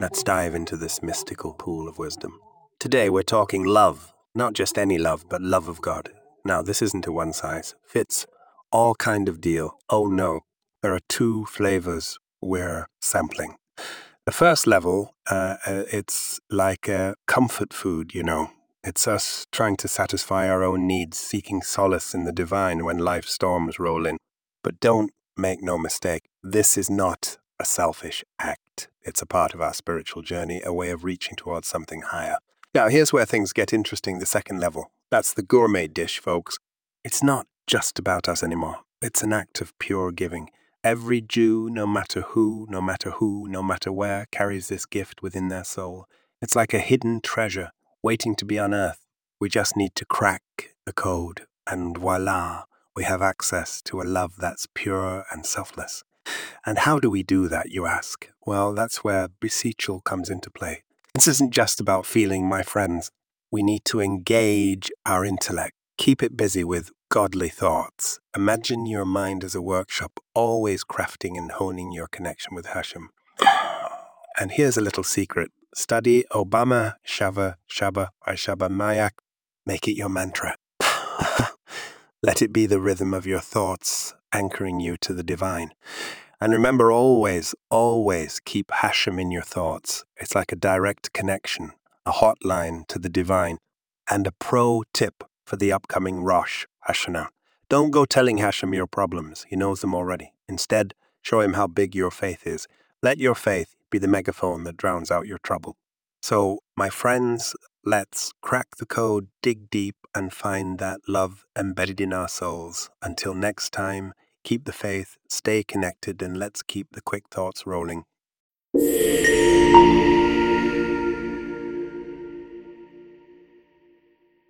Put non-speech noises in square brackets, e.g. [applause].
Let's dive into this mystical pool of wisdom. Today we're talking love, not just any love, but love of God. Now, this isn't a one size fits all kind of deal. Oh no, there are two flavors we're sampling. The first level, uh, uh, it's like a comfort food, you know. It's us trying to satisfy our own needs, seeking solace in the divine when life storms roll in. But don't make no mistake, this is not a selfish act. It's a part of our spiritual journey, a way of reaching towards something higher. Now, here's where things get interesting the second level. That's the gourmet dish, folks. It's not just about us anymore. It's an act of pure giving. Every Jew, no matter who, no matter who, no matter where, carries this gift within their soul. It's like a hidden treasure waiting to be unearthed. We just need to crack the code, and voila, we have access to a love that's pure and selfless. And how do we do that, you ask? Well, that's where beseechal comes into play. This isn't just about feeling, my friends. We need to engage our intellect, keep it busy with godly thoughts. Imagine your mind as a workshop, always crafting and honing your connection with Hashem. And here's a little secret study Obama, Shava, Shaba, Shaba Mayak. Make it your mantra. [laughs] Let it be the rhythm of your thoughts, anchoring you to the divine. And remember always, always keep Hashem in your thoughts. It's like a direct connection, a hotline to the divine. And a pro tip for the upcoming Rosh Hashanah. Don't go telling Hashem your problems, he knows them already. Instead, show him how big your faith is. Let your faith be the megaphone that drowns out your trouble. So, my friends, let's crack the code, dig deep, and find that love embedded in our souls. Until next time, keep the faith, stay connected, and let's keep the quick thoughts rolling.